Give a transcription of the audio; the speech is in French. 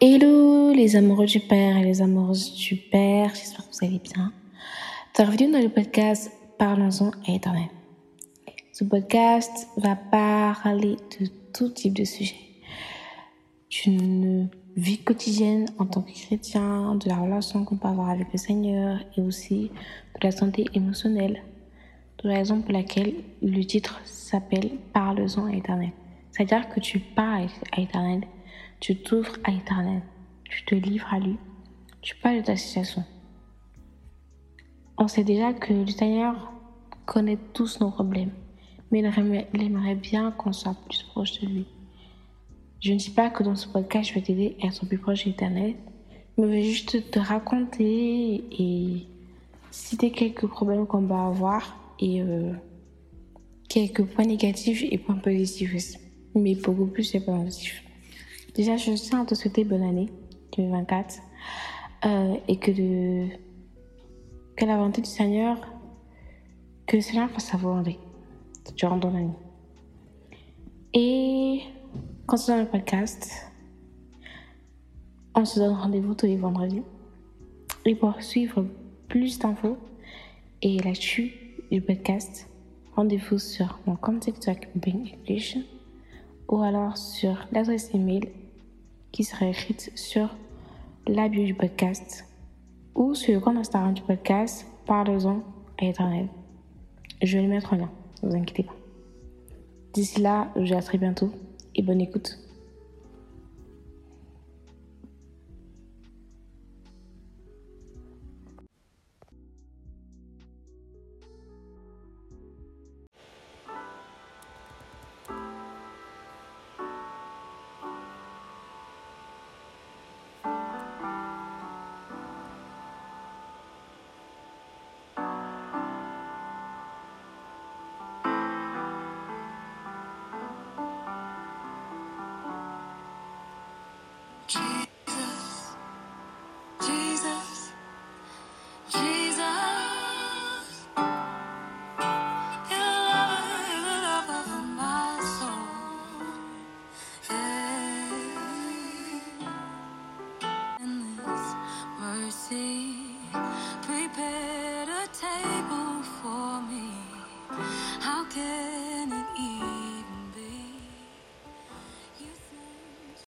Hello les amoureux du Père et les amoureuses du Père, j'espère que vous allez bien. Bienvenue dans le podcast Parlons-en à Éternel. Ce podcast va parler de tout type de sujets. D'une vie quotidienne en tant que chrétien, de la relation qu'on peut avoir avec le Seigneur et aussi de la santé émotionnelle. De la raison pour laquelle le titre s'appelle Parlons-en à Éternel. C'est-à-dire que tu parles à Éternel tu t'ouvres à l'éternel. Tu te livres à lui. Tu parles de ta situation. On sait déjà que le Seigneur connaît tous nos problèmes, mais il aimerait bien qu'on soit plus proche de lui. Je ne dis pas que dans ce podcast, je vais t'aider à être plus proche de l'éternel, mais je vais juste te raconter et citer quelques problèmes qu'on va avoir et euh, quelques points négatifs et points positifs aussi. Mais beaucoup plus de points positifs. Déjà, je tiens à te souhaiter bonne année 2024 euh, et que, la volonté du Seigneur, que le Seigneur fasse sa volonté durant ton année. Et concernant le podcast, on se donne rendez-vous tous les vendredis. Et pour suivre plus d'infos et l'actu du podcast, rendez-vous sur mon compte TikTok Bing English ou alors sur l'adresse email qui sera écrite sur la bio du podcast ou sur le compte Instagram du podcast Parlons à éternel. Je vais le mettre en lien, ne vous inquiétez pas. D'ici là, je vous dis à très bientôt et bonne écoute. forget.